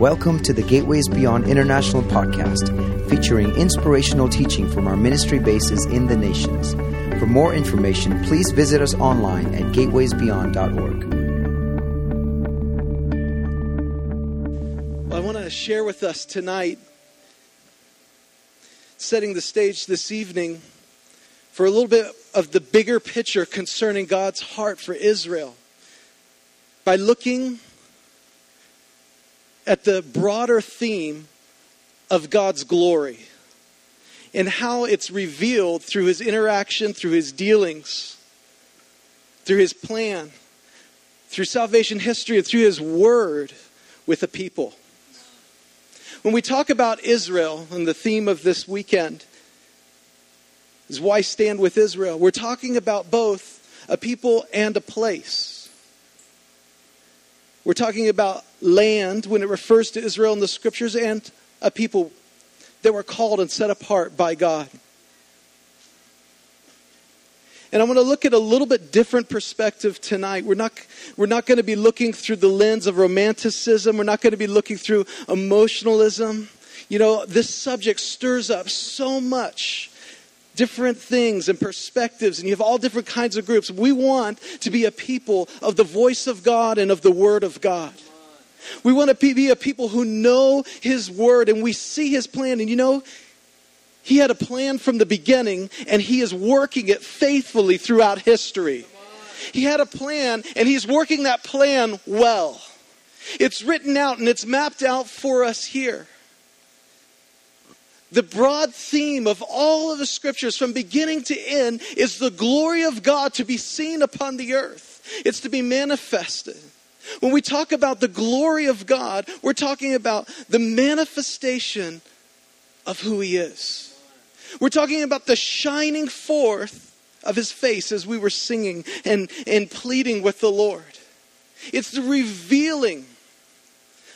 Welcome to the Gateways Beyond International podcast, featuring inspirational teaching from our ministry bases in the nations. For more information, please visit us online at gatewaysbeyond.org. Well, I want to share with us tonight, setting the stage this evening, for a little bit of the bigger picture concerning God's heart for Israel by looking at the broader theme of God's glory and how it's revealed through his interaction, through his dealings, through his plan, through salvation history, and through his word with the people. When we talk about Israel and the theme of this weekend is why stand with Israel, we're talking about both a people and a place. We're talking about land when it refers to Israel in the scriptures and a people that were called and set apart by God. And I want to look at a little bit different perspective tonight. We're not, we're not going to be looking through the lens of romanticism. We're not going to be looking through emotionalism. You know, this subject stirs up so much different things and perspectives, and you have all different kinds of groups. We want to be a people of the voice of God and of the Word of God. We want to be a people who know His Word and we see His plan. And you know, He had a plan from the beginning, and He is working it faithfully throughout history. He had a plan, and He's working that plan well. It's written out and it's mapped out for us here the broad theme of all of the scriptures from beginning to end is the glory of God to be seen upon the earth. It's to be manifested. When we talk about the glory of God, we're talking about the manifestation of who He is. We're talking about the shining forth of His face as we were singing and, and pleading with the Lord. It's the revealing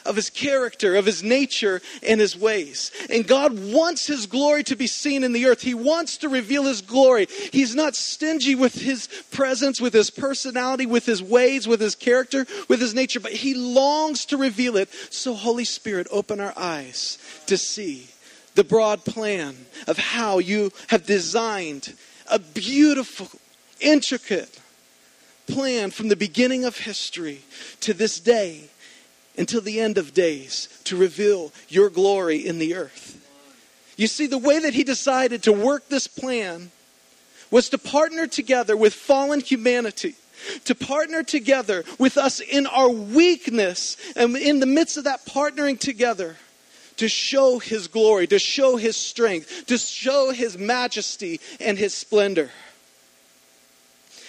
of his character, of his nature, and his ways. And God wants his glory to be seen in the earth. He wants to reveal his glory. He's not stingy with his presence, with his personality, with his ways, with his character, with his nature, but he longs to reveal it. So, Holy Spirit, open our eyes to see the broad plan of how you have designed a beautiful, intricate plan from the beginning of history to this day until the end of days to reveal your glory in the earth. You see, the way that he decided to work this plan was to partner together with fallen humanity, to partner together with us in our weakness, and in the midst of that partnering together, to show his glory, to show his strength, to show his majesty and his splendor.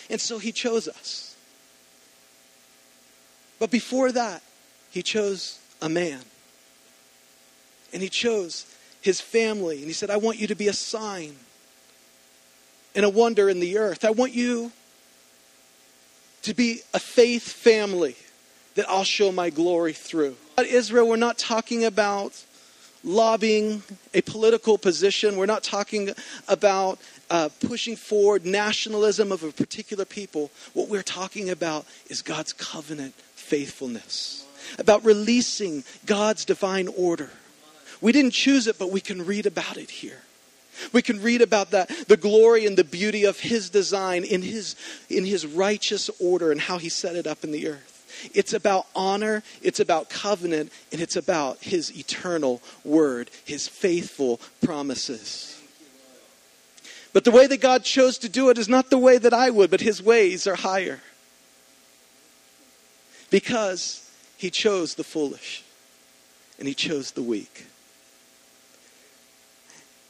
And so he chose us. But before that, he chose a man. And he chose his family. And he said, I want you to be a sign and a wonder in the earth. I want you to be a faith family that I'll show my glory through. At Israel, we're not talking about lobbying a political position. We're not talking about uh, pushing forward nationalism of a particular people. What we're talking about is God's covenant faithfulness about releasing God's divine order. We didn't choose it, but we can read about it here. We can read about that, the glory and the beauty of His design in His, in His righteous order and how He set it up in the earth. It's about honor, it's about covenant, and it's about His eternal word, His faithful promises. But the way that God chose to do it is not the way that I would, but His ways are higher. Because he chose the foolish and he chose the weak.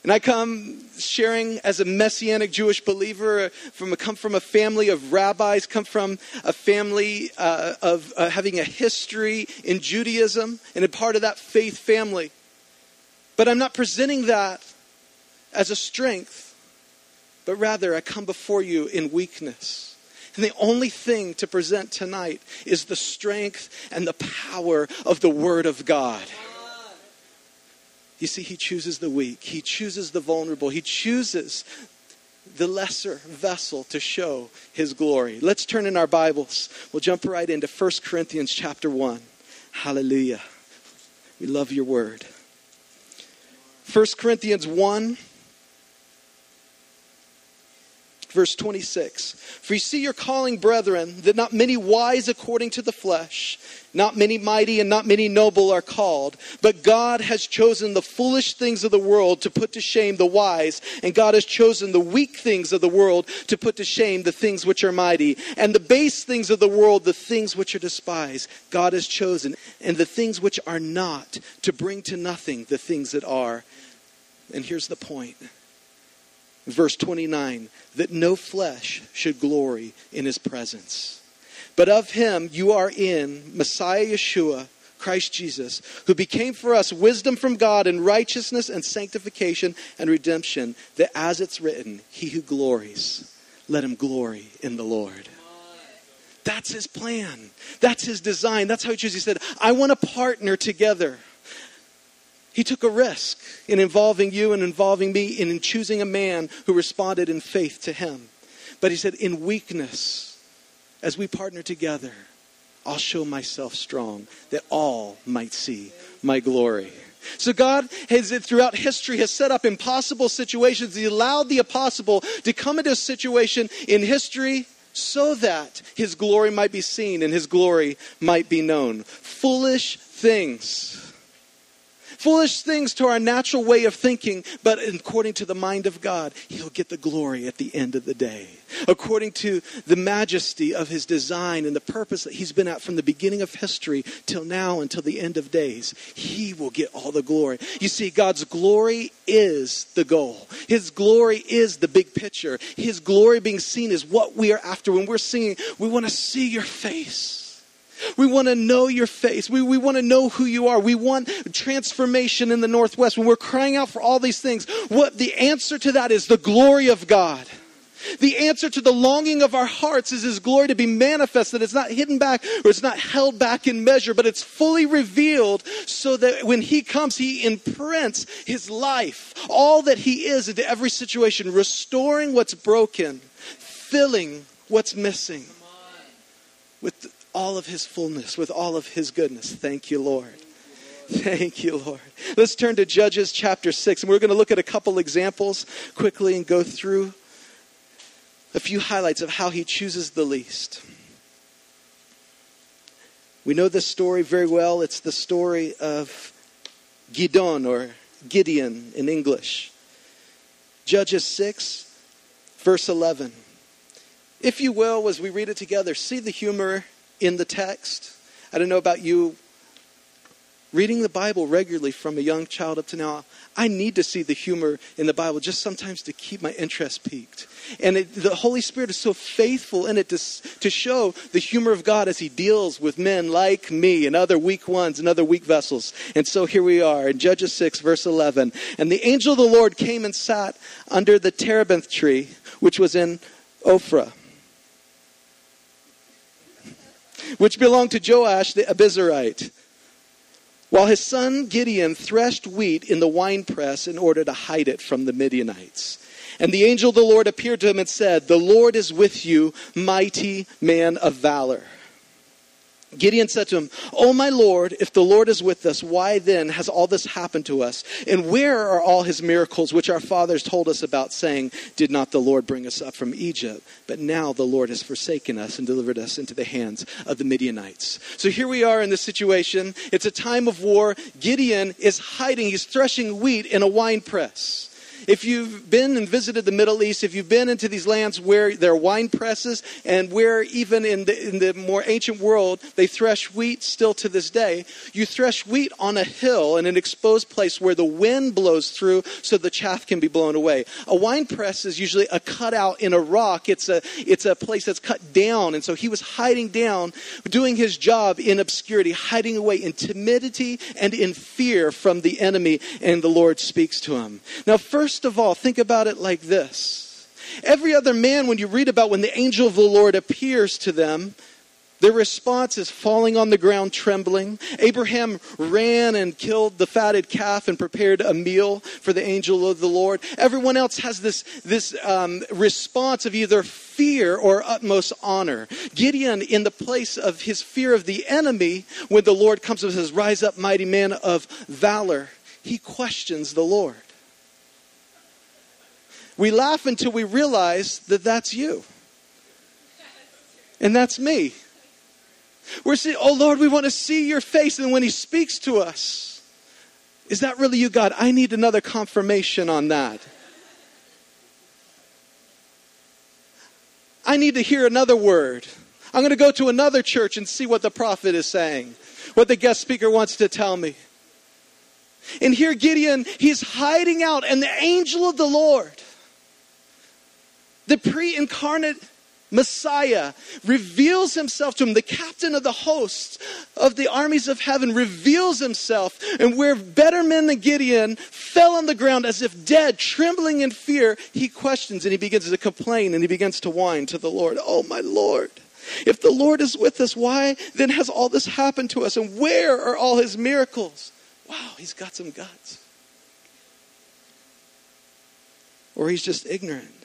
And I come sharing as a messianic Jewish believer, from a, come from a family of rabbis, come from a family uh, of uh, having a history in Judaism and a part of that faith family. But I'm not presenting that as a strength, but rather I come before you in weakness and the only thing to present tonight is the strength and the power of the Word of God. You see, He chooses the weak, He chooses the vulnerable, He chooses the lesser vessel to show His glory. Let's turn in our Bibles. We'll jump right into 1 Corinthians chapter 1. Hallelujah. We love your word. 1 Corinthians 1 Verse 26 For you see your calling, brethren, that not many wise according to the flesh, not many mighty, and not many noble are called, but God has chosen the foolish things of the world to put to shame the wise, and God has chosen the weak things of the world to put to shame the things which are mighty, and the base things of the world, the things which are despised. God has chosen, and the things which are not, to bring to nothing the things that are. And here's the point verse 29 that no flesh should glory in his presence. But of him you are in Messiah Yeshua, Christ Jesus, who became for us wisdom from God and righteousness and sanctification and redemption, that as it's written, he who glories, let him glory in the Lord. That's his plan. That's his design. That's how he chose. He said, I want to partner together. He took a risk in involving you and involving me and in choosing a man who responded in faith to him. But he said, in weakness, as we partner together, I'll show myself strong that all might see my glory. So God has throughout history has set up impossible situations. He allowed the impossible to come into a situation in history so that his glory might be seen and his glory might be known. Foolish things Foolish things to our natural way of thinking, but according to the mind of God, He'll get the glory at the end of the day. According to the majesty of His design and the purpose that He's been at from the beginning of history till now until the end of days, He will get all the glory. You see, God's glory is the goal. His glory is the big picture. His glory being seen is what we are after. When we're singing, we want to see your face. We want to know your face. We, we want to know who you are. We want transformation in the Northwest. When we're crying out for all these things, what the answer to that is the glory of God. The answer to the longing of our hearts is His glory to be manifested. It's not hidden back or it's not held back in measure, but it's fully revealed so that when He comes, He imprints His life, all that He is into every situation, restoring what's broken, filling what's missing with all of his fullness, with all of his goodness. Thank you, Lord. Thank you, Lord. Let's turn to Judges chapter 6, and we're going to look at a couple examples quickly and go through a few highlights of how he chooses the least. We know this story very well. It's the story of Gideon, or Gideon in English. Judges 6, verse 11. If you will, as we read it together, see the humor in the text. I don't know about you. Reading the Bible regularly from a young child up to now, I need to see the humor in the Bible just sometimes to keep my interest peaked. And it, the Holy Spirit is so faithful in it to, to show the humor of God as He deals with men like me and other weak ones and other weak vessels. And so here we are in Judges 6, verse 11. And the angel of the Lord came and sat under the terebinth tree, which was in Ophrah which belonged to Joash the Abiezrite, while his son Gideon threshed wheat in the winepress in order to hide it from the Midianites. And the angel of the Lord appeared to him and said, The Lord is with you, mighty man of valor. Gideon said to him, Oh, my Lord, if the Lord is with us, why then has all this happened to us? And where are all his miracles which our fathers told us about, saying, Did not the Lord bring us up from Egypt? But now the Lord has forsaken us and delivered us into the hands of the Midianites. So here we are in this situation. It's a time of war. Gideon is hiding, he's threshing wheat in a wine press. If you've been and visited the Middle East, if you've been into these lands where there are wine presses and where even in the, in the more ancient world they thresh wheat still to this day, you thresh wheat on a hill in an exposed place where the wind blows through so the chaff can be blown away. A wine press is usually a cutout in a rock. It's a, it's a place that's cut down. And so he was hiding down, doing his job in obscurity, hiding away in timidity and in fear from the enemy. And the Lord speaks to him. Now, first First of all, think about it like this. Every other man, when you read about when the angel of the Lord appears to them, Their response is falling on the ground trembling. Abraham ran and killed the fatted calf and prepared a meal for the angel of the Lord. Everyone else has this, this um, response of either fear or utmost honor. Gideon, in the place of his fear of the enemy, when the Lord comes and says, Rise up, mighty man of valor, he questions the Lord. We laugh until we realize that that's you. And that's me. We're saying, Oh Lord, we want to see your face. And when he speaks to us, is that really you, God? I need another confirmation on that. I need to hear another word. I'm going to go to another church and see what the prophet is saying, what the guest speaker wants to tell me. And here, Gideon, he's hiding out, and the angel of the Lord, the pre incarnate Messiah, reveals himself to him. The captain of the hosts of the armies of heaven reveals himself. And where better men than Gideon fell on the ground as if dead, trembling in fear, he questions and he begins to complain and he begins to whine to the Lord, Oh, my Lord. If the Lord is with us, why then has all this happened to us? And where are all his miracles? Wow, he's got some guts. Or he's just ignorant.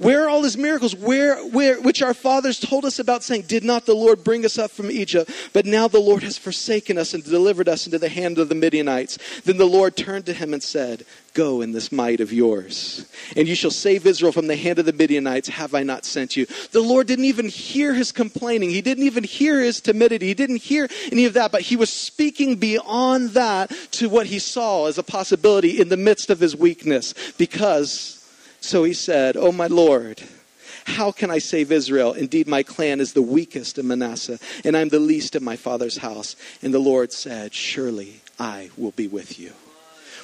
Where are all his miracles? Where, where, which our fathers told us about, saying, Did not the Lord bring us up from Egypt? But now the Lord has forsaken us and delivered us into the hand of the Midianites. Then the Lord turned to him and said, Go in this might of yours, and you shall save Israel from the hand of the Midianites. Have I not sent you? The Lord didn't even hear his complaining. He didn't even hear his timidity. He didn't hear any of that, but he was speaking beyond that to what he saw as a possibility in the midst of his weakness because so he said, Oh, my Lord, how can I save Israel? Indeed, my clan is the weakest in Manasseh, and I'm the least in my father's house. And the Lord said, Surely I will be with you.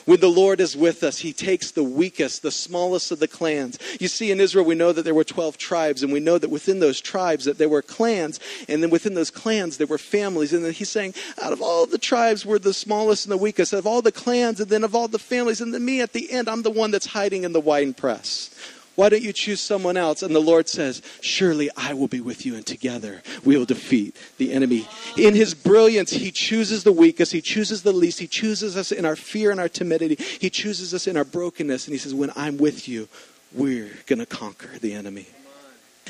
When the Lord is with us, He takes the weakest, the smallest of the clans. You see, in Israel, we know that there were 12 tribes, and we know that within those tribes that there were clans, and then within those clans there were families. And then He's saying, out of all the tribes, we're the smallest and the weakest. Of all the clans, and then of all the families, and then me at the end, I'm the one that's hiding in the wine press. Why don't you choose someone else? And the Lord says, Surely I will be with you, and together we will defeat the enemy. In his brilliance, he chooses the weakest, he chooses the least, he chooses us in our fear and our timidity, he chooses us in our brokenness, and he says, When I'm with you, we're going to conquer the enemy.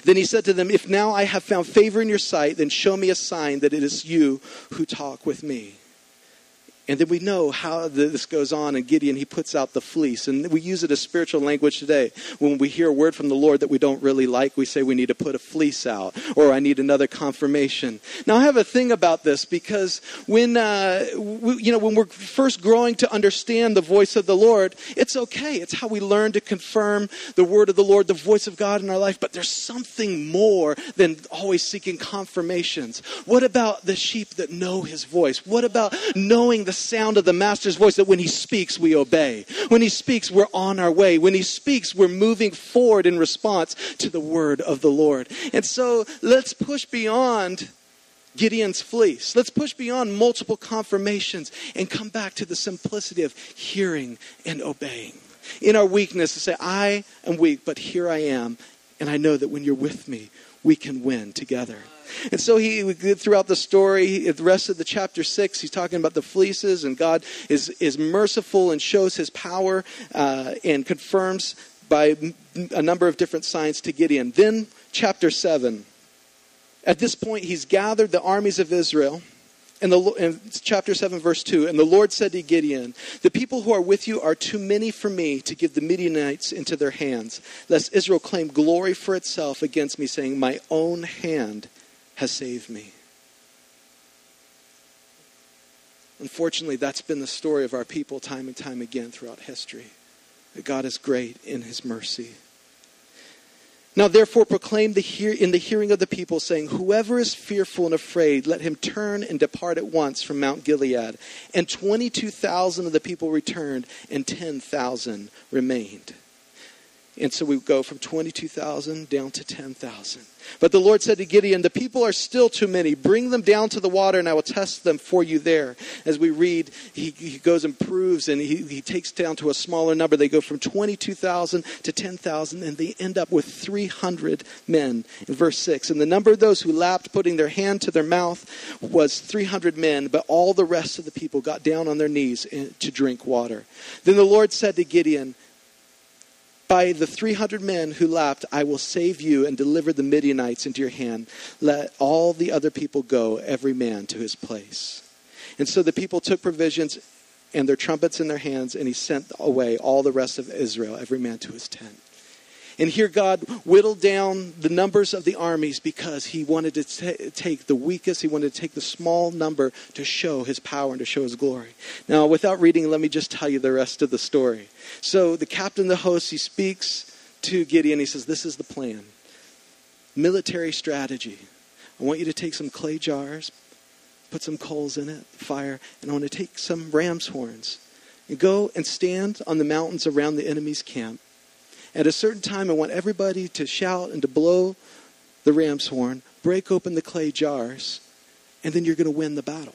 Then he said to them, If now I have found favor in your sight, then show me a sign that it is you who talk with me. And then we know how this goes on. And Gideon, he puts out the fleece. And we use it as spiritual language today. When we hear a word from the Lord that we don't really like, we say we need to put a fleece out or I need another confirmation. Now, I have a thing about this because when, uh, we, you know, when we're first growing to understand the voice of the Lord, it's okay. It's how we learn to confirm the word of the Lord, the voice of God in our life. But there's something more than always seeking confirmations. What about the sheep that know his voice? What about knowing the sound of the Master's voice that when He speaks, we obey. When He speaks, we're on our way. When He speaks, we're moving forward in response to the word of the Lord. And so let's push beyond Gideon's fleece. Let's push beyond multiple confirmations and come back to the simplicity of hearing and obeying. In our weakness, to say, I am weak, but here I am, and I know that when you're with me, we can win together. And so he throughout the story, the rest of the chapter six, he's talking about the fleeces, and God is is merciful and shows His power uh, and confirms by a number of different signs to Gideon. Then chapter seven. At this point, he's gathered the armies of Israel. In, the, in chapter 7, verse 2, and the Lord said to Gideon, The people who are with you are too many for me to give the Midianites into their hands, lest Israel claim glory for itself against me, saying, My own hand has saved me. Unfortunately, that's been the story of our people time and time again throughout history. That God is great in his mercy. Now, therefore, proclaim the hear- in the hearing of the people, saying, Whoever is fearful and afraid, let him turn and depart at once from Mount Gilead. And 22,000 of the people returned, and 10,000 remained. And so we go from 22,000 down to 10,000. But the Lord said to Gideon, The people are still too many. Bring them down to the water, and I will test them for you there. As we read, he, he goes and proves, and he, he takes down to a smaller number. They go from 22,000 to 10,000, and they end up with 300 men in verse 6. And the number of those who lapped, putting their hand to their mouth, was 300 men, but all the rest of the people got down on their knees eh, to drink water. Then the Lord said to Gideon, by the 300 men who lapped, I will save you and deliver the Midianites into your hand. Let all the other people go, every man to his place. And so the people took provisions and their trumpets in their hands, and he sent away all the rest of Israel, every man to his tent. And here God whittled down the numbers of the armies because he wanted to t- take the weakest, he wanted to take the small number to show his power and to show his glory. Now, without reading, let me just tell you the rest of the story. So the captain of the host, he speaks to Gideon. He says, This is the plan. Military strategy. I want you to take some clay jars, put some coals in it, fire, and I want to take some ram's horns and go and stand on the mountains around the enemy's camp at a certain time, I want everybody to shout and to blow the ram's horn, break open the clay jars, and then you're going to win the battle.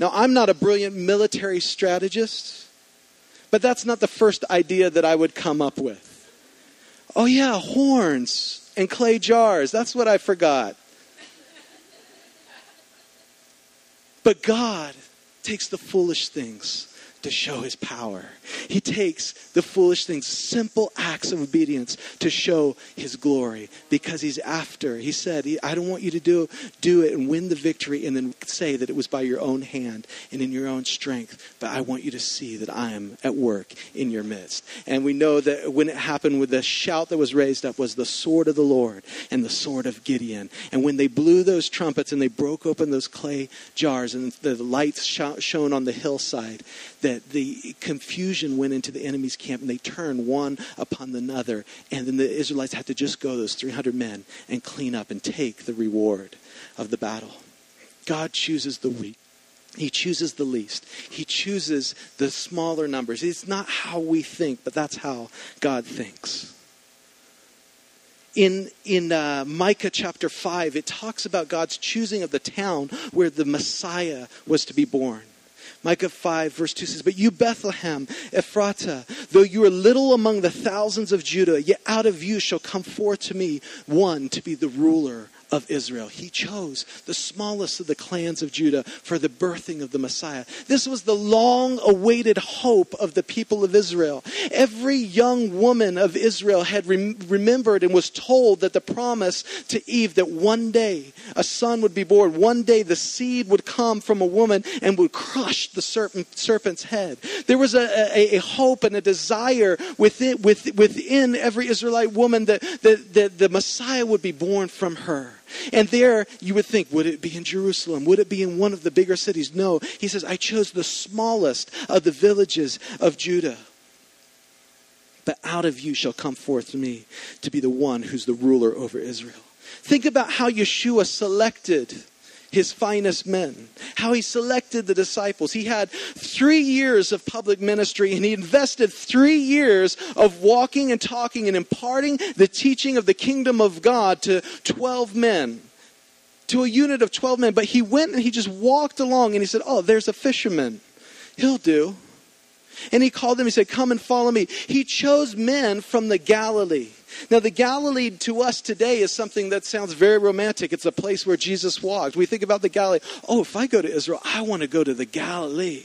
Now, I'm not a brilliant military strategist, but that's not the first idea that I would come up with. Oh, yeah, horns and clay jars. That's what I forgot. But God takes the foolish things to show his power. He takes the foolish things, simple acts of obedience to show his glory because he's after. He said, I don't want you to do, do it and win the victory and then say that it was by your own hand and in your own strength, but I want you to see that I am at work in your midst. And we know that when it happened with the shout that was raised up was the sword of the Lord and the sword of Gideon. And when they blew those trumpets and they broke open those clay jars and the lights shone on the hillside, that the confusion went into the enemy's camp and they turned one upon another. And then the Israelites had to just go, those 300 men, and clean up and take the reward of the battle. God chooses the weak. He chooses the least. He chooses the smaller numbers. It's not how we think, but that's how God thinks. In, in uh, Micah chapter 5, it talks about God's choosing of the town where the Messiah was to be born. Micah 5, verse 2 says, But you, Bethlehem, Ephratah, though you are little among the thousands of Judah, yet out of you shall come forth to me one to be the ruler of Israel. He chose the smallest of the clans of Judah for the birthing of the Messiah. This was the long awaited hope of the people of Israel. Every young woman of Israel had rem- remembered and was told that the promise to Eve that one day a son would be born, one day the seed would come from a woman and would crush the serpent, serpent's head. There was a, a, a hope and a desire within, within every Israelite woman that, that, that the Messiah would be born from her. And there you would think, would it be in Jerusalem? Would it be in one of the bigger cities? No. He says, I chose the smallest of the villages of Judah. But out of you shall come forth me to be the one who's the ruler over Israel. Think about how Yeshua selected his finest men, how he selected the disciples. He had three years of public ministry and he invested three years of walking and talking and imparting the teaching of the kingdom of God to 12 men, to a unit of 12 men. But he went and he just walked along and he said, Oh, there's a fisherman. He'll do. And he called them, he said, Come and follow me. He chose men from the Galilee. Now, the Galilee to us today is something that sounds very romantic. It's a place where Jesus walked. We think about the Galilee. Oh, if I go to Israel, I want to go to the Galilee.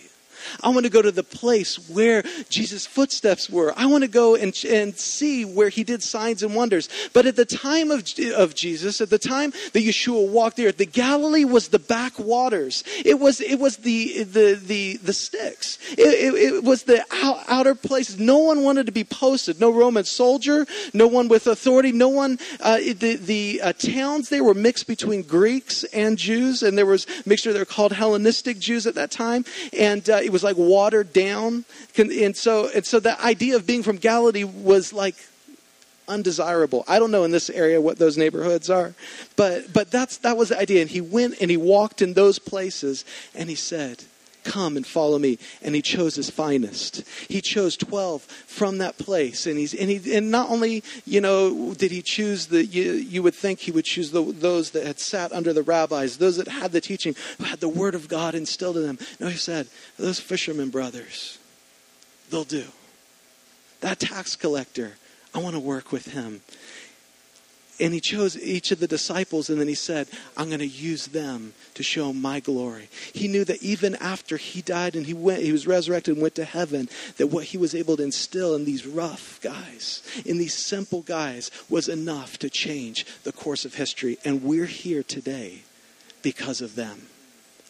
I want to go to the place where Jesus' footsteps were. I want to go and, and see where he did signs and wonders. But at the time of, of Jesus, at the time that Yeshua walked there, the Galilee was the backwaters. It was, it was the, the, the, the sticks. It, it, it was the out, outer places. No one wanted to be posted. No Roman soldier, no one with authority, no one, uh, the, the uh, towns there were mixed between Greeks and Jews, and there was mixture, they were called Hellenistic Jews at that time. And uh, was like watered down. And so, and so the idea of being from Galilee was like undesirable. I don't know in this area what those neighborhoods are, but, but that's, that was the idea. And he went and he walked in those places and he said, Come and follow me. And he chose his finest. He chose 12 from that place. And, he's, and, he, and not only, you know, did he choose the, you, you would think he would choose the, those that had sat under the rabbis, those that had the teaching, who had the word of God instilled in them. No, he said, those fishermen brothers, they'll do. That tax collector, I want to work with him. And he chose each of the disciples and then he said, I'm going to use them to show my glory. He knew that even after he died and he went, he was resurrected and went to heaven, that what he was able to instill in these rough guys, in these simple guys, was enough to change the course of history. And we're here today because of them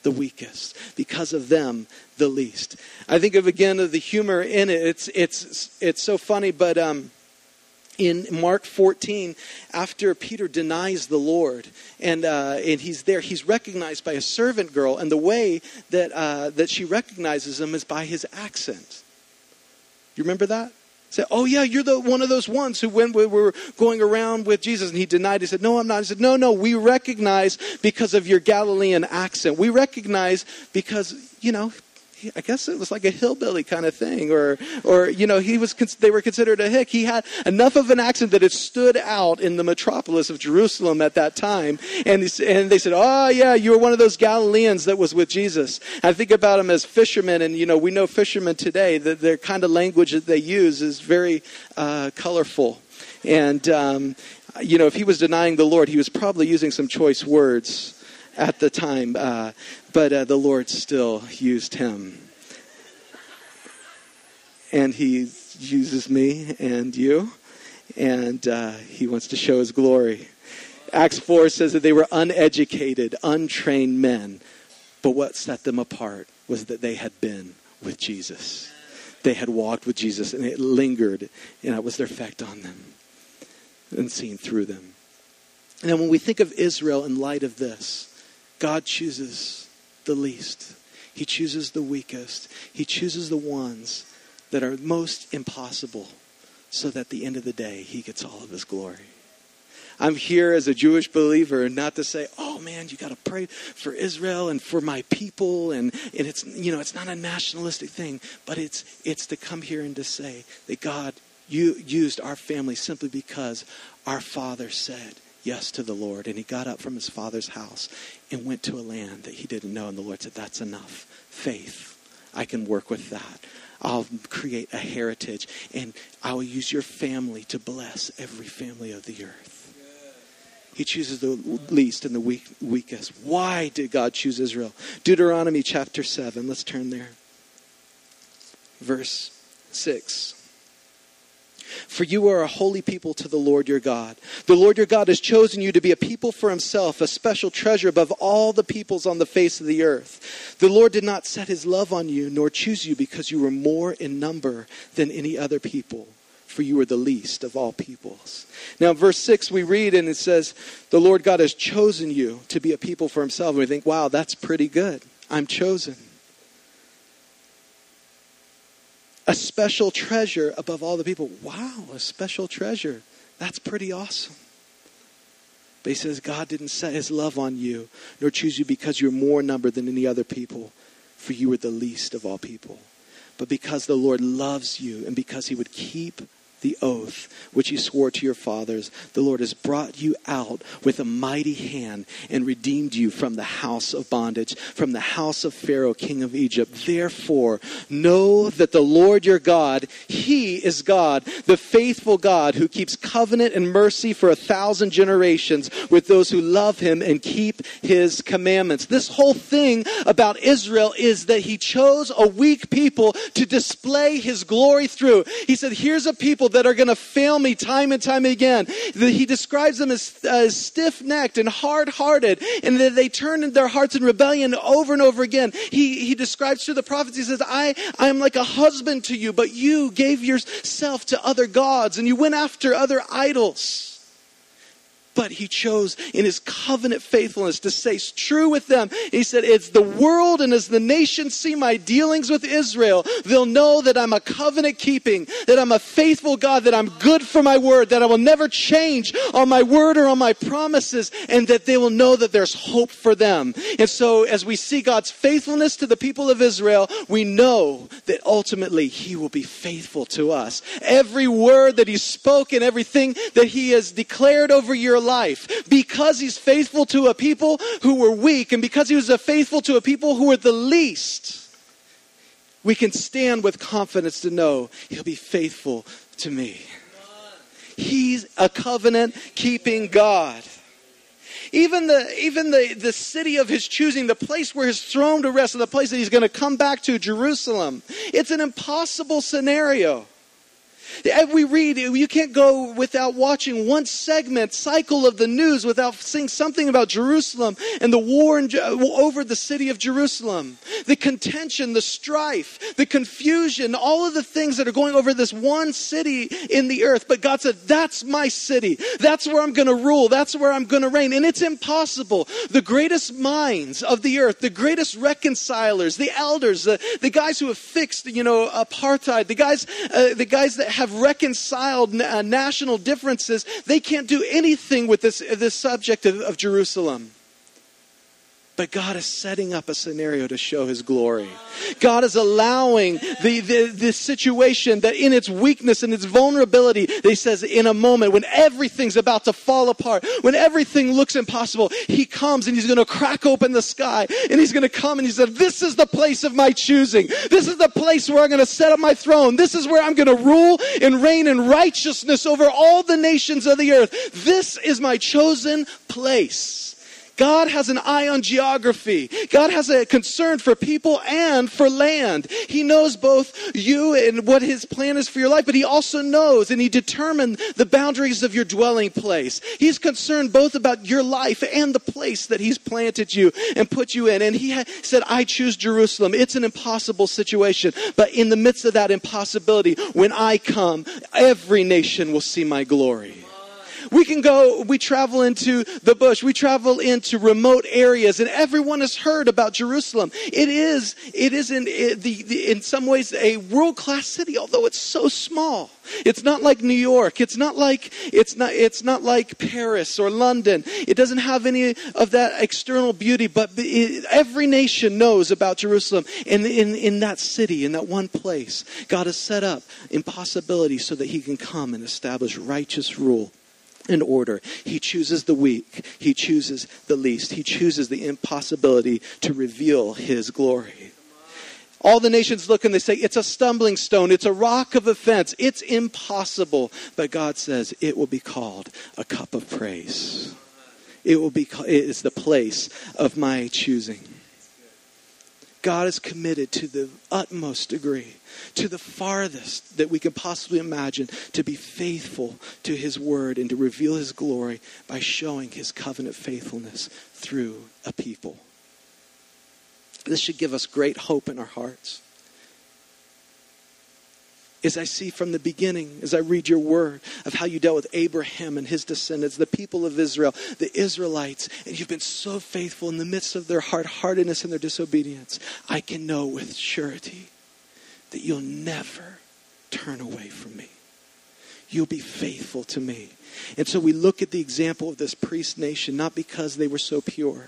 the weakest because of them the least i think of again of the humor in it it's it's it's so funny but um in Mark 14, after Peter denies the Lord, and, uh, and he's there, he's recognized by a servant girl, and the way that, uh, that she recognizes him is by his accent. You remember that? Say, oh yeah, you're the one of those ones who when we were going around with Jesus and he denied. He said, no, I'm not. He said, no, no, we recognize because of your Galilean accent. We recognize because you know I guess it was like a hillbilly kind of thing, or, or you know, he was. They were considered a hick. He had enough of an accent that it stood out in the metropolis of Jerusalem at that time, and and they said, "Oh yeah, you were one of those Galileans that was with Jesus." I think about them as fishermen, and you know, we know fishermen today that their kind of language that they use is very uh, colorful, and um, you know, if he was denying the Lord, he was probably using some choice words at the time, uh, but uh, the Lord still used him. And he uses me and you, and uh, he wants to show his glory. Acts 4 says that they were uneducated, untrained men, but what set them apart was that they had been with Jesus. They had walked with Jesus, and it lingered, and it was their effect on them and seen through them. And when we think of Israel in light of this, God chooses the least. He chooses the weakest. He chooses the ones that are most impossible so that at the end of the day, he gets all of his glory. I'm here as a Jewish believer, not to say, "Oh man, you got to pray for Israel and for my people," and, and it's you know it's not a nationalistic thing, but it's it's to come here and to say that God you used our family simply because our Father said, yes to the Lord. And he got up from his father's house and went to a land that he didn't know. And the Lord said, That's enough. Faith. I can work with that. I'll create a heritage and I will use your family to bless every family of the earth. He chooses the least and the weak, weakest. Why did God choose Israel? Deuteronomy chapter 7. Let's turn there. Verse 6. For you are a holy people to the Lord your God. The Lord your God has chosen you to be a people for himself, a special treasure above all the peoples on the face of the earth. The Lord did not set his love on you, nor choose you because you were more in number than any other people, for you were the least of all peoples. Now, verse 6, we read and it says, The Lord God has chosen you to be a people for himself. And we think, wow, that's pretty good. I'm chosen. A special treasure above all the people. Wow, a special treasure. That's pretty awesome. But he says, God didn't set his love on you, nor choose you because you're more numbered than any other people, for you were the least of all people. But because the Lord loves you and because he would keep the oath which he swore to your fathers. The Lord has brought you out with a mighty hand and redeemed you from the house of bondage, from the house of Pharaoh, king of Egypt. Therefore, know that the Lord your God, he is God, the faithful God who keeps covenant and mercy for a thousand generations with those who love him and keep his commandments. This whole thing about Israel is that he chose a weak people to display his glory through. He said, Here's a people that are going to fail me time and time again. He describes them as, as stiff necked and hard hearted, and that they turn their hearts in rebellion over and over again. He, he describes through the prophets, he says, I, I am like a husband to you, but you gave yourself to other gods and you went after other idols. But he chose in his covenant faithfulness to stay true with them. He said, It's the world and as the nations see my dealings with Israel, they'll know that I'm a covenant keeping, that I'm a faithful God, that I'm good for my word, that I will never change on my word or on my promises, and that they will know that there's hope for them. And so, as we see God's faithfulness to the people of Israel, we know that ultimately he will be faithful to us. Every word that he's spoken, everything that he has declared over your life, because he's faithful to a people who were weak, and because he was faithful to a people who were the least we can stand with confidence to know He'll be faithful to me. He's a covenant keeping God. Even the, even the, the city of his choosing, the place where his throne to rest, and the place that he's going to come back to, Jerusalem, it's an impossible scenario. We read, you can't go without watching one segment, cycle of the news, without seeing something about Jerusalem and the war in, over the city of Jerusalem. The contention, the strife, the confusion, all of the things that are going over this one city in the earth. But God said, That's my city. That's where I'm going to rule. That's where I'm going to reign. And it's impossible. The greatest minds of the earth, the greatest reconcilers, the elders, the, the guys who have fixed, you know, apartheid, the guys, uh, the guys that have reconciled uh, national differences, they can't do anything with this, this subject of, of Jerusalem. But God is setting up a scenario to show His glory. God is allowing the, the, the situation that in its weakness and its vulnerability, He says, in a moment when everything's about to fall apart, when everything looks impossible, He comes and He's going to crack open the sky and He's going to come and He said, This is the place of my choosing. This is the place where I'm going to set up my throne. This is where I'm going to rule and reign in righteousness over all the nations of the earth. This is my chosen place. God has an eye on geography. God has a concern for people and for land. He knows both you and what His plan is for your life, but He also knows and He determined the boundaries of your dwelling place. He's concerned both about your life and the place that He's planted you and put you in. And He ha- said, I choose Jerusalem. It's an impossible situation, but in the midst of that impossibility, when I come, every nation will see my glory. We can go, we travel into the bush, we travel into remote areas, and everyone has heard about Jerusalem. It is, it is in, it, the, the, in some ways a world class city, although it's so small. It's not like New York. It's not like, it's not, it's not like Paris or London. It doesn't have any of that external beauty, but it, every nation knows about Jerusalem. And in, in that city, in that one place, God has set up impossibilities so that He can come and establish righteous rule in order. He chooses the weak. He chooses the least. He chooses the impossibility to reveal his glory. All the nations look and they say, it's a stumbling stone. It's a rock of offense. It's impossible. But God says it will be called a cup of praise. It will be, it is the place of my choosing. God is committed to the utmost degree, to the farthest that we can possibly imagine, to be faithful to His word and to reveal His glory by showing His covenant faithfulness through a people. This should give us great hope in our hearts as I see from the beginning, as I read your word of how you dealt with Abraham and his descendants, the people of Israel, the Israelites, and you've been so faithful in the midst of their hard heartedness and their disobedience, I can know with surety that you'll never turn away from me. You'll be faithful to me. And so we look at the example of this priest nation, not because they were so pure,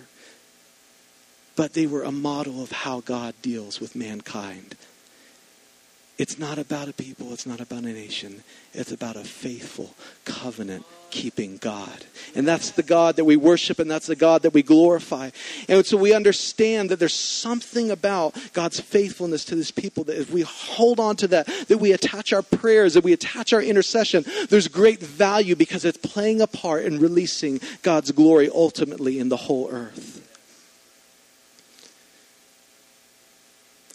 but they were a model of how God deals with mankind it's not about a people, it's not about a nation. It's about a faithful, covenant keeping God. And that's the God that we worship and that's the God that we glorify. And so we understand that there's something about God's faithfulness to this people that if we hold on to that, that we attach our prayers, that we attach our intercession, there's great value because it's playing a part in releasing God's glory ultimately in the whole earth.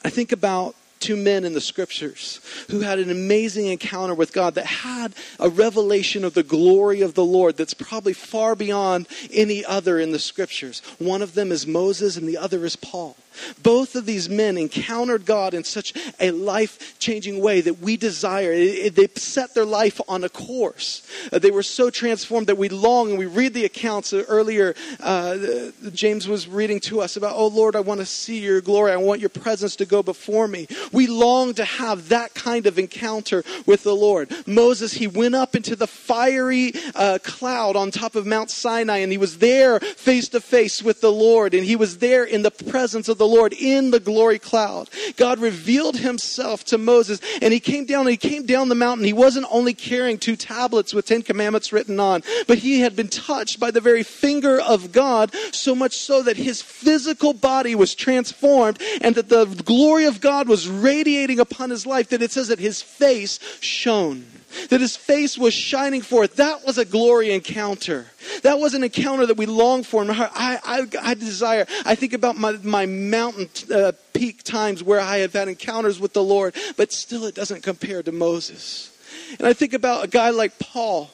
I think about two men in the scriptures who had an amazing encounter with God that had a revelation of the glory of the Lord that's probably far beyond any other in the scriptures. One of them is Moses and the other is Paul. Both of these men encountered God in such a life changing way that we desire. They set their life on a course. Uh, they were so transformed that we long, and we read the accounts earlier. Uh, James was reading to us about, oh Lord, I want to see your glory. I want your presence to go before me. We long to have that kind of encounter with the Lord. Moses, he went up into the fiery uh, cloud on top of Mount Sinai, and he was there face to face with the Lord, and he was there in the presence of the Lord in the glory cloud. God revealed himself to Moses, and he came down, and he came down the mountain. He wasn't only carrying two tablets with Ten Commandments written on, but he had been touched by the very finger of God, so much so that his physical body was transformed, and that the glory of God was radiating upon his life, that it says that his face shone that his face was shining forth. That was a glory encounter. That was an encounter that we long for. I, I, I desire. I think about my, my mountain uh, peak times where I have had encounters with the Lord, but still it doesn't compare to Moses. And I think about a guy like Paul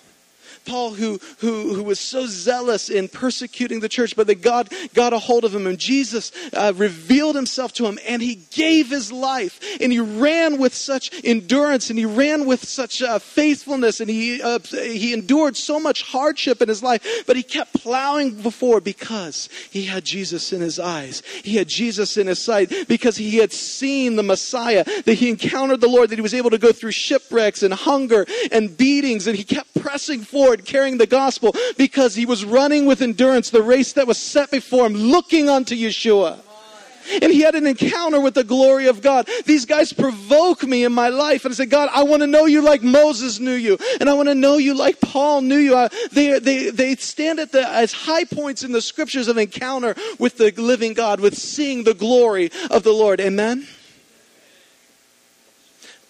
Paul, who, who, who was so zealous in persecuting the church, but that God got a hold of him, and Jesus uh, revealed himself to him, and he gave his life, and he ran with such endurance, and he ran with such uh, faithfulness, and he, uh, he endured so much hardship in his life, but he kept plowing before because he had Jesus in his eyes. He had Jesus in his sight because he had seen the Messiah, that he encountered the Lord, that he was able to go through shipwrecks and hunger and beatings, and he kept pressing forward carrying the gospel because he was running with endurance the race that was set before him, looking unto Yeshua. And he had an encounter with the glory of God. These guys provoke me in my life. And I say, God, I want to know you like Moses knew you. And I want to know you like Paul knew you. I, they, they, they stand at the, as high points in the scriptures of encounter with the living God, with seeing the glory of the Lord. Amen?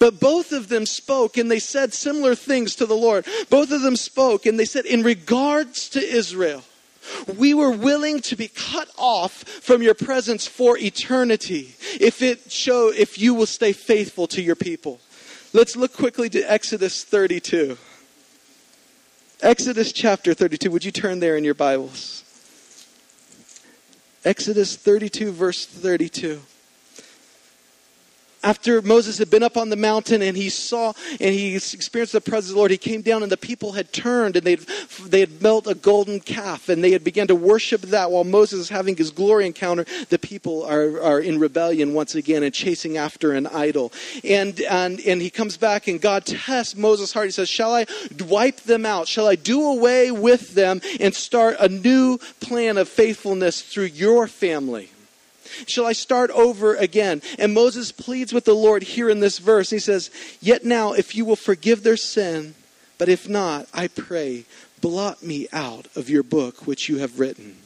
But both of them spoke and they said similar things to the Lord. Both of them spoke and they said, in regards to Israel, we were willing to be cut off from your presence for eternity if it show if you will stay faithful to your people. Let's look quickly to Exodus 32. Exodus chapter 32. Would you turn there in your Bibles? Exodus 32 verse 32 after Moses had been up on the mountain and he saw and he experienced the presence of the Lord, he came down and the people had turned and they they had built a golden calf and they had begun to worship that while Moses is having his glory encounter. The people are, are in rebellion once again and chasing after an idol. And, and, and he comes back and God tests Moses' heart. He says, Shall I wipe them out? Shall I do away with them and start a new plan of faithfulness through your family? Shall I start over again? And Moses pleads with the Lord here in this verse. He says, Yet now, if you will forgive their sin, but if not, I pray, blot me out of your book which you have written.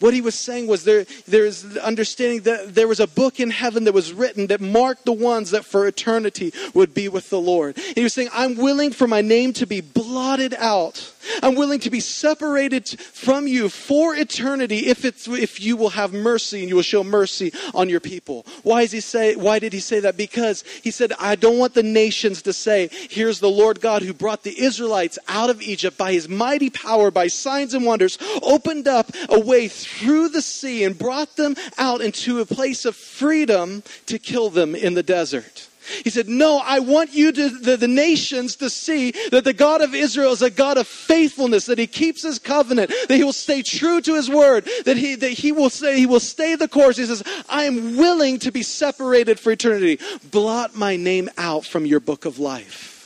What he was saying was there, there's understanding that there was a book in heaven that was written that marked the ones that for eternity would be with the Lord. And he was saying, I'm willing for my name to be blotted out. I'm willing to be separated from you for eternity if it's, if you will have mercy and you will show mercy on your people. Why does he say, why did he say that? Because he said, I don't want the nations to say, here's the Lord God who brought the Israelites out of Egypt by his mighty power, by signs and wonders, opened up a way through the sea and brought them out into a place of freedom to kill them in the desert. He said, No, I want you to, the, the, nations to see that the God of Israel is a God of faithfulness, that he keeps his covenant, that he will stay true to his word, that he, that he will say, he will stay the course. He says, I am willing to be separated for eternity. Blot my name out from your book of life.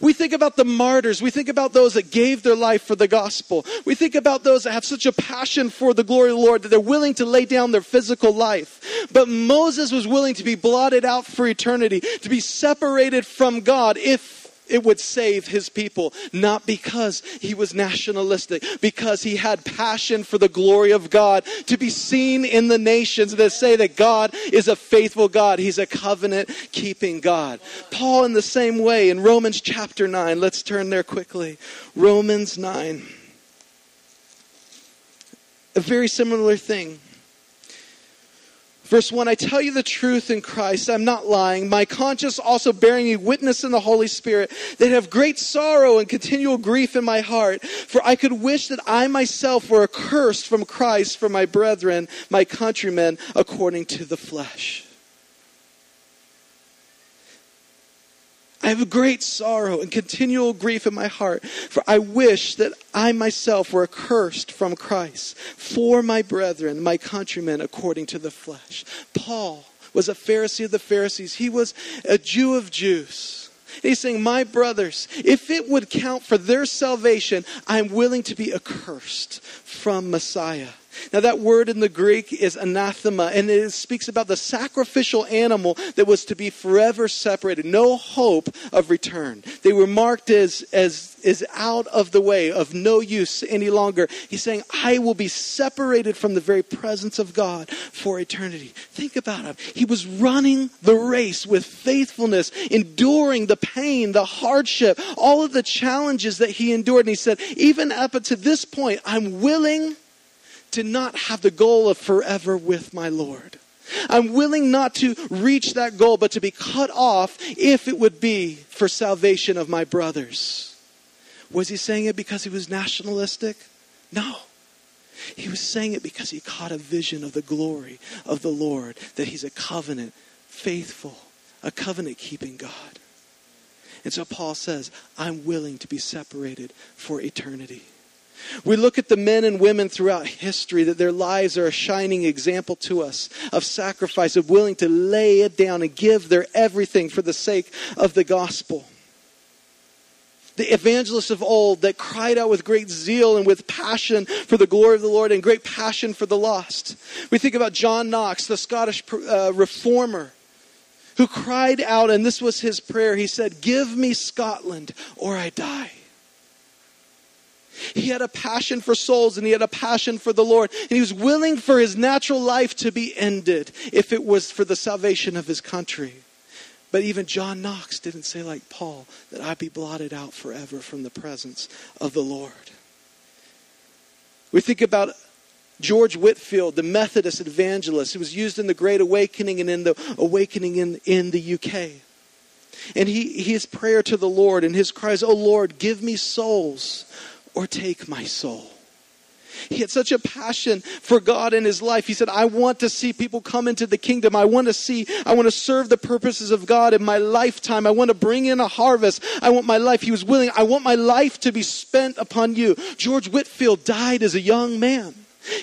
We think about the martyrs. We think about those that gave their life for the gospel. We think about those that have such a passion for the glory of the Lord that they're willing to lay down their physical life. But Moses was willing to be blotted out for eternity, to be separated from God if it would save his people, not because he was nationalistic, because he had passion for the glory of God, to be seen in the nations that say that God is a faithful God. He's a covenant keeping God. Paul, in the same way, in Romans chapter 9, let's turn there quickly. Romans 9. A very similar thing Verse 1 I tell you the truth in Christ, I'm not lying. My conscience also bearing me witness in the Holy Spirit that have great sorrow and continual grief in my heart. For I could wish that I myself were accursed from Christ for my brethren, my countrymen, according to the flesh. I have a great sorrow and continual grief in my heart, for I wish that I myself were accursed from Christ for my brethren, my countrymen, according to the flesh. Paul was a Pharisee of the Pharisees, he was a Jew of Jews. He's saying, My brothers, if it would count for their salvation, I'm willing to be accursed from Messiah. Now, that word in the Greek is anathema, and it speaks about the sacrificial animal that was to be forever separated, no hope of return. They were marked as, as, as out of the way, of no use any longer. He's saying, I will be separated from the very presence of God for eternity. Think about him. He was running the race with faithfulness, enduring the pain, the hardship, all of the challenges that he endured. And he said, even up to this point, I'm willing to not have the goal of forever with my Lord. I'm willing not to reach that goal, but to be cut off if it would be for salvation of my brothers. Was he saying it because he was nationalistic? No. He was saying it because he caught a vision of the glory of the Lord, that he's a covenant, faithful, a covenant keeping God. And so Paul says, I'm willing to be separated for eternity. We look at the men and women throughout history that their lives are a shining example to us of sacrifice, of willing to lay it down and give their everything for the sake of the gospel. The evangelists of old that cried out with great zeal and with passion for the glory of the Lord and great passion for the lost. We think about John Knox, the Scottish uh, reformer, who cried out, and this was his prayer. He said, Give me Scotland or I die. He had a passion for souls and he had a passion for the Lord. And he was willing for his natural life to be ended if it was for the salvation of his country. But even John Knox didn't say, like Paul, that I be blotted out forever from the presence of the Lord. We think about George Whitefield, the Methodist evangelist, who was used in the Great Awakening and in the Awakening in, in the UK. And he, his prayer to the Lord and his cries, Oh Lord, give me souls or take my soul. He had such a passion for God in his life. He said, I want to see people come into the kingdom. I want to see, I want to serve the purposes of God in my lifetime. I want to bring in a harvest. I want my life. He was willing, I want my life to be spent upon you. George Whitefield died as a young man.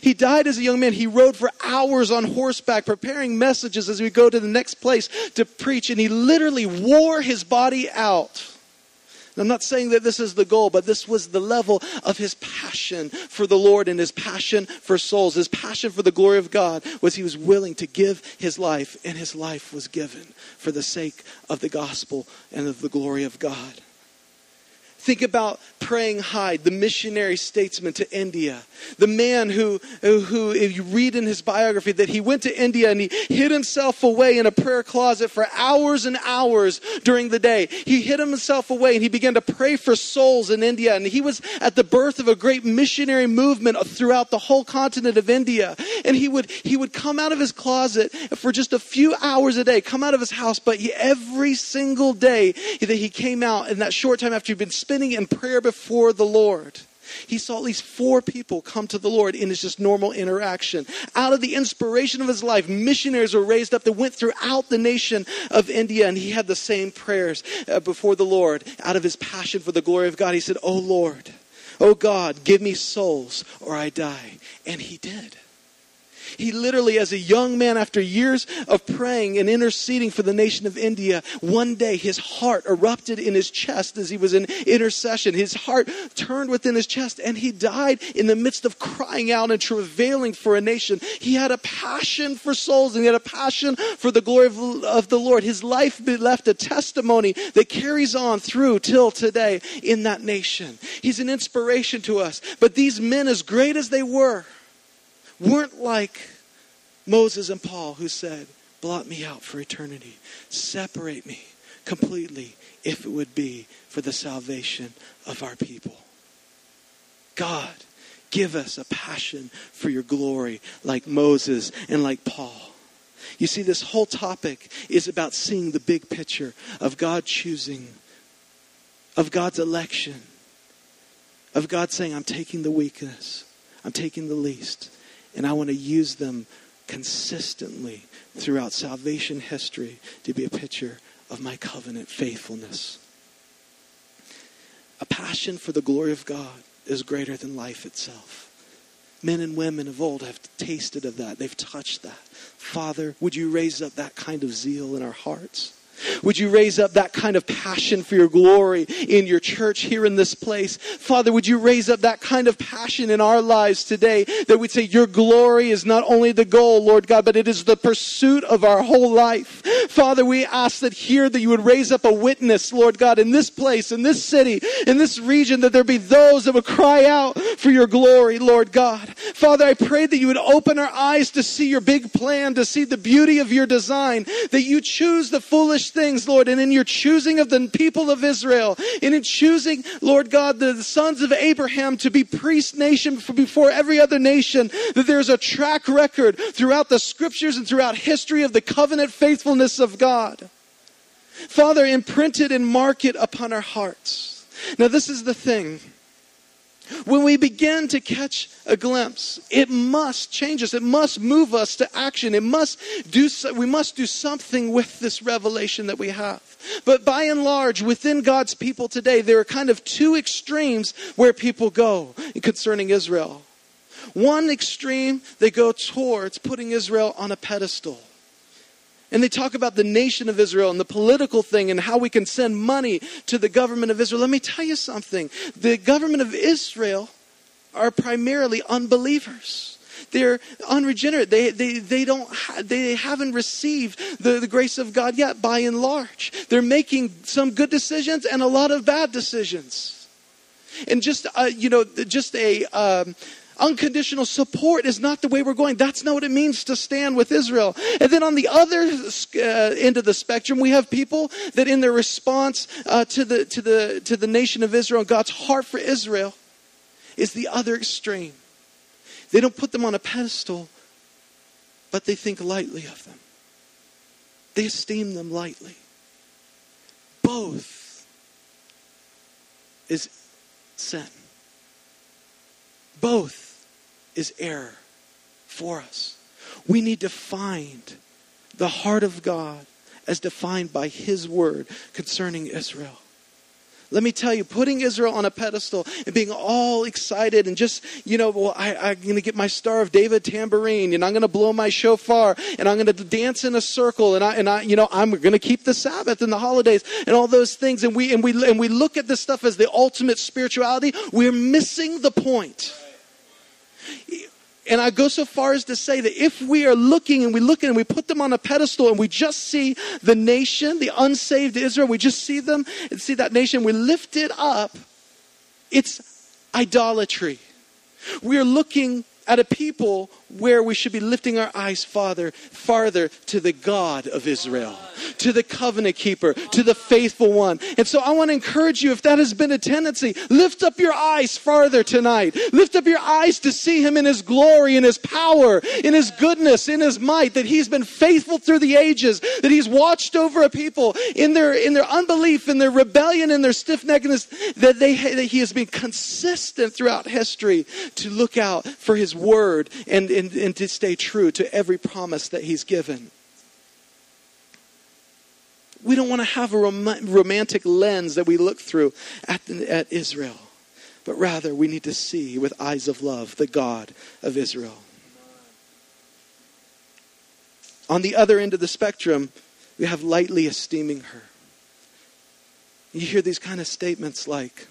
He died as a young man. He rode for hours on horseback, preparing messages as we go to the next place to preach, and he literally wore his body out I'm not saying that this is the goal, but this was the level of his passion for the Lord and his passion for souls. His passion for the glory of God was he was willing to give his life, and his life was given for the sake of the gospel and of the glory of God. Think about Praying Hyde, the missionary statesman to India. The man who, who, if you read in his biography, that he went to India and he hid himself away in a prayer closet for hours and hours during the day. He hid himself away and he began to pray for souls in India. And he was at the birth of a great missionary movement throughout the whole continent of India. And he would, he would come out of his closet for just a few hours a day, come out of his house, but he, every single day that he came out in that short time after he'd been spending in prayer before the Lord. He saw at least four people come to the Lord in his just normal interaction. Out of the inspiration of his life, missionaries were raised up that went throughout the nation of India, and he had the same prayers uh, before the Lord. Out of his passion for the glory of God, he said, Oh Lord, oh God, give me souls or I die. And he did. He literally, as a young man, after years of praying and interceding for the nation of India, one day his heart erupted in his chest as he was in intercession. His heart turned within his chest and he died in the midst of crying out and travailing for a nation. He had a passion for souls and he had a passion for the glory of, of the Lord. His life left a testimony that carries on through till today in that nation. He's an inspiration to us. But these men, as great as they were, weren't like Moses and Paul who said, Blot me out for eternity. Separate me completely if it would be for the salvation of our people. God, give us a passion for your glory like Moses and like Paul. You see, this whole topic is about seeing the big picture of God choosing, of God's election, of God saying, I'm taking the weakness, I'm taking the least, and I want to use them consistently throughout salvation history to be a picture of my covenant faithfulness. A passion for the glory of God is greater than life itself. Men and women of old have tasted of that. They've touched that. Father, would you raise up that kind of zeal in our hearts? Would you raise up that kind of passion for your glory in your church here in this place? Father, would you raise up that kind of passion in our lives today that we'd say, Your glory is not only the goal, Lord God, but it is the pursuit of our whole life. Father, we ask that here that you would raise up a witness, Lord God, in this place, in this city, in this region, that there be those that would cry out for your glory, Lord God. Father, I pray that you would open our eyes to see your big plan, to see the beauty of your design, that you choose the foolish things, Lord, and in your choosing of the people of Israel, and in choosing, Lord God, the, sons of Abraham to be priest nation before every other nation, that there's a track record throughout the scriptures and throughout history of the covenant faithfulness of God. Father, imprint it and mark it upon our hearts. Now, this is the thing. When we begin to catch a glimpse, it must change us. It must move us to action. It must do, we must do something with this revelation that we have. But by and large, within God's people today, there are kind of two extremes where people go concerning Israel. One extreme, they go towards putting Israel on a pedestal. And they talk about the nation of Israel and the political thing and how we can send money to the government of Israel. Let me tell you something. The government of Israel are primarily unbelievers. They're unregenerate. They, they, they, don't ha- they haven't received the, the grace of God yet, by and large. They're making some good decisions and a lot of bad decisions. And just, uh, you know, just a, um, unconditional support is not the way we're going. That's not what it means to stand with Israel. And then on the other uh, end of the spectrum, we have people that in their response uh, to, the, to, the, to the nation of Israel, God's heart for Israel, is the other extreme. They don't put them on a pedestal, but they think lightly of them. They esteem them lightly. Both is sin. Both is error for us. We need to find the heart of God as defined by His word concerning Israel. Let me tell you, putting Israel on a pedestal and being all excited and just, you know, well, I, am going to get my Star of David tambourine and I'm going to blow my shofar and I'm going to dance in a circle and I, and I, you know, I'm going to keep the Sabbath and the holidays and all those things. And we, and we, and we look at this stuff as the ultimate spirituality. We're missing the point. And I go so far as to say that if we are looking and we look and we put them on a pedestal and we just see the nation, the unsaved Israel, we just see them and see that nation, we lift it up, it's idolatry. We are looking at a people where we should be lifting our eyes, Father, farther to the God of Israel, to the covenant keeper, to the faithful one. And so I want to encourage you, if that has been a tendency, lift up your eyes farther tonight. Lift up your eyes to see him in his glory, in his power, in his goodness, in his might, that he's been faithful through the ages, that he's watched over a people in their, in their unbelief, in their rebellion, in their stiff-neckednness, that, they, that he has been consistent throughout history to look out for his word and, and and, to stay true to every promise that He's given. We don't want to have a rom- romantic lens that we look through at, at Israel, but rather we need to see with eyes of love the God of Israel. On the other end of the spectrum, we have lightly esteeming her. You hear these kind of statements like,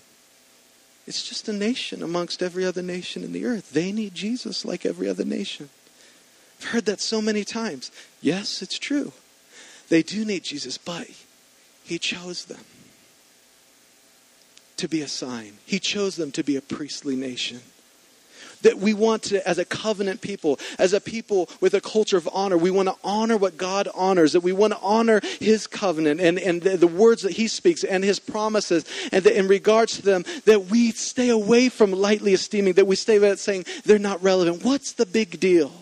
it's just a nation amongst every other nation in the earth. They need Jesus like every other nation. I've heard that so many times. Yes, it's true. They do need Jesus, but He chose them to be a sign, He chose them to be a priestly nation that we want to, as a covenant people, as a people with a culture of honor, we want to honor what God honors, that we want to honor His covenant and, and the, the words that He speaks and His promises, and that in regards to them, that we stay away from lightly esteeming, that we stay away from saying they're not relevant. What's the big deal?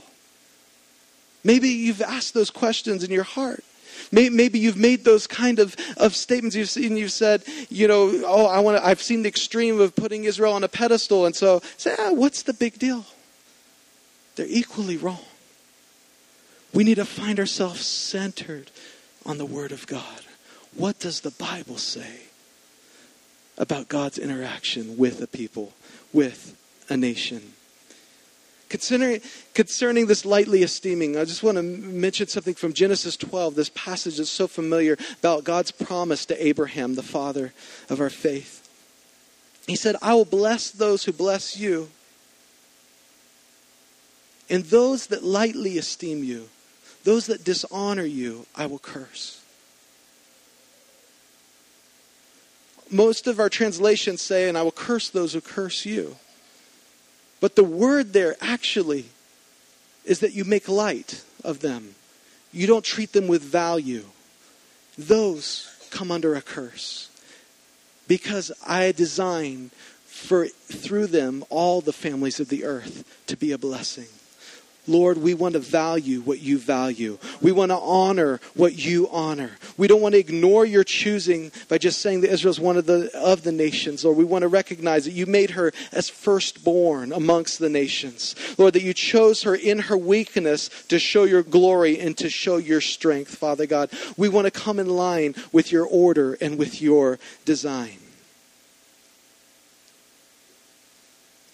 Maybe you've asked those questions in your heart. Maybe you've made those kind of, of statements. You've seen, you've said, you know, oh, I want to. I've seen the extreme of putting Israel on a pedestal. And so say, ah, what's the big deal? They're equally wrong. We need to find ourselves centered on the Word of God. What does the Bible say about God's interaction with a people, with a nation? Concerning, concerning this lightly esteeming, I just want to mention something from Genesis 12. This passage is so familiar about God's promise to Abraham, the father of our faith. He said, I will bless those who bless you, and those that lightly esteem you, those that dishonor you, I will curse. Most of our translations say, and I will curse those who curse you. But the word there actually is that you make light of them. You don't treat them with value. Those come under a curse. Because I design for through them all the families of the earth to be a blessing. Lord, we want to value what you value. We want to honor what you honor. We don't want to ignore your choosing by just saying that Israel is one of the, of the nations. Lord, we want to recognize that you made her as firstborn amongst the nations. Lord, that you chose her in her weakness to show your glory and to show your strength, Father God. We want to come in line with your order and with your design.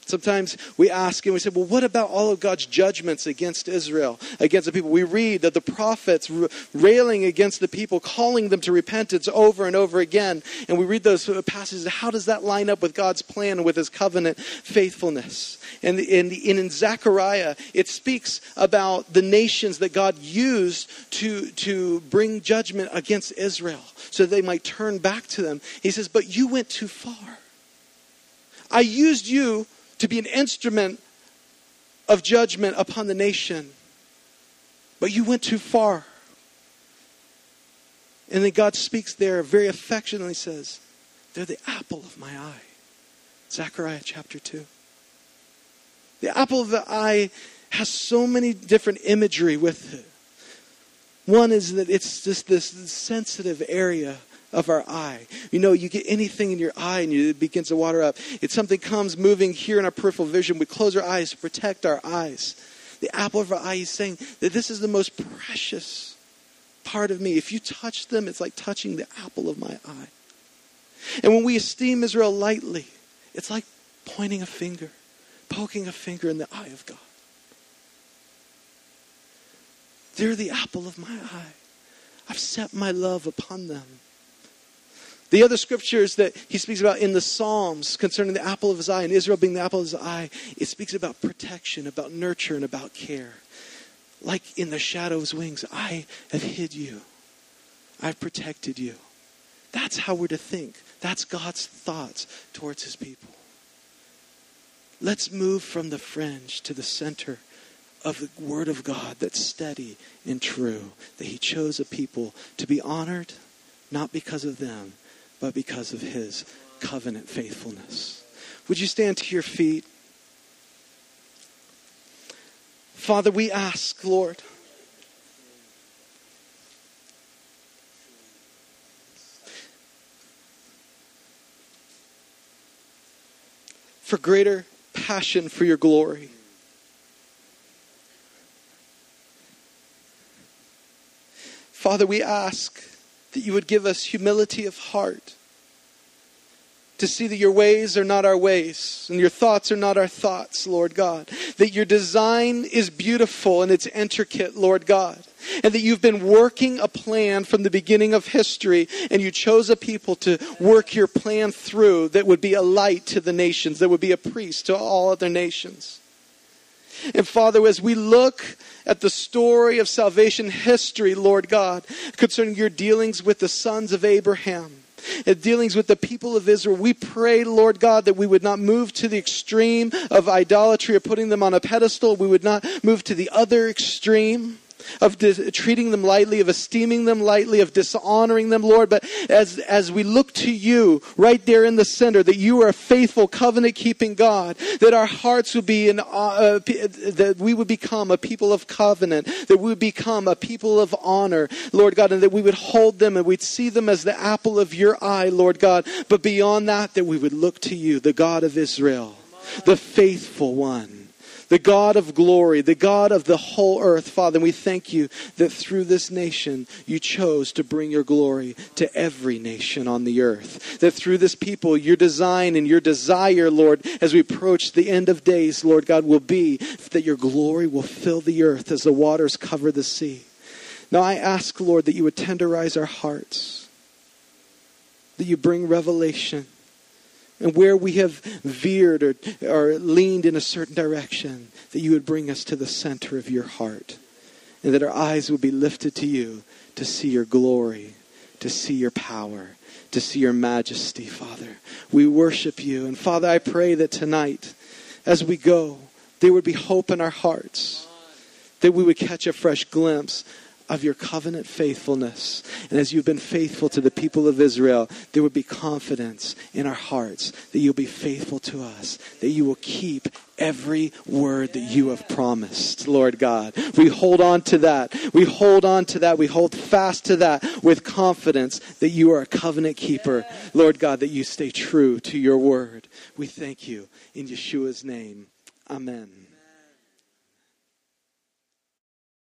Sometimes we ask and we say, well, what about all of God's judgments against Israel, against the people? We read that the prophets railing against the people, calling them to repentance over and over again. And we read those passages. How does that line up with God's plan, with his covenant faithfulness? And in, in, in Zechariah, it speaks about the nations that God used to, to bring judgment against Israel so they might turn back to them. He says, But you went too far. I used you to be an instrument of judgment upon the nation. But you went too far. And then God speaks there very affectionately says, They're the apple of my eye. Zechariah chapter 2. The apple of the eye has so many different imagery with it. One is that it's just this sensitive area of our eye. You know, you get anything in your eye and it begins to water up. It's something comes moving here in our peripheral vision. We close our eyes to protect our eyes. The apple of our eye is saying that this is the most precious part of me. If you touch them, it's like touching the apple of my eye. And when we esteem Israel lightly, it's like pointing a finger, poking a finger in the eye of God. They're the apple of my eye. I've set my love upon them. The other scriptures that he speaks about in the Psalms concerning the apple of his eye and Israel being the apple of his eye, it speaks about protection, about nurture, and about care. Like in the shadow of his wings, I have hid you, I've protected you. That's how we're to think. That's God's thoughts towards his people. Let's move from the fringe to the center of the Word of God that's steady and true, that He chose a people to be honored, not because of them, but because of his covenant faithfulness. Would you stand to your feet? Father, we ask, Lord, for greater passion for your glory. Father, we ask that you would give us humility of heart to see that your ways are not our ways and your thoughts are not our thoughts, Lord God. That your design is beautiful and it's intricate, Lord God. And that you've been working a plan from the beginning of history and you chose a people to work your plan through that would be a light to the nations, that would be a priest to all other nations. And Father, as we look at the story of salvation history, Lord God, concerning your dealings with the sons of Abraham, and dealings with the people of Israel, we pray, Lord God, that we would not move to the extreme of idolatry or putting them on a pedestal. We would not move to the other extreme. Of dis- treating them lightly, of esteeming them lightly, of dishonoring them, Lord. But as, as we look to you right there in the center, that you are a faithful covenant keeping God, that our hearts would be in, uh, uh, that we would become a people of covenant, that we would become a people of honor, Lord God, and that we would hold them and we'd see them as the apple of your eye, Lord God. But beyond that, that we would look to you, the God of Israel, the faithful one the God of glory, the God of the whole earth, Father. We thank you that through this nation you chose to bring your glory to every nation on the earth. That through this people, your design and your desire, Lord, as we approach the end of days, Lord God, will be that your glory will fill the earth as the waters cover the sea. Now I ask, Lord, that you would tenderize our hearts, that you bring revelation and where we have veered or, or leaned in a certain direction, that you would bring us to the center of your heart. And that our eyes would be lifted to you to see your glory, to see your power, to see your majesty, Father. We worship you. And Father, I pray that tonight, as we go, there would be hope in our hearts, that we would catch a fresh glimpse of your covenant faithfulness. And as you've been faithful to the people of Israel, there would be confidence in our hearts that you'll be faithful to us, that you will keep every word that you have promised, Lord God. We hold on to that. We hold on to that. We hold fast to that with confidence that you are a covenant keeper, Lord God, that you stay true to your word. We thank you in Yeshua's name. Amen.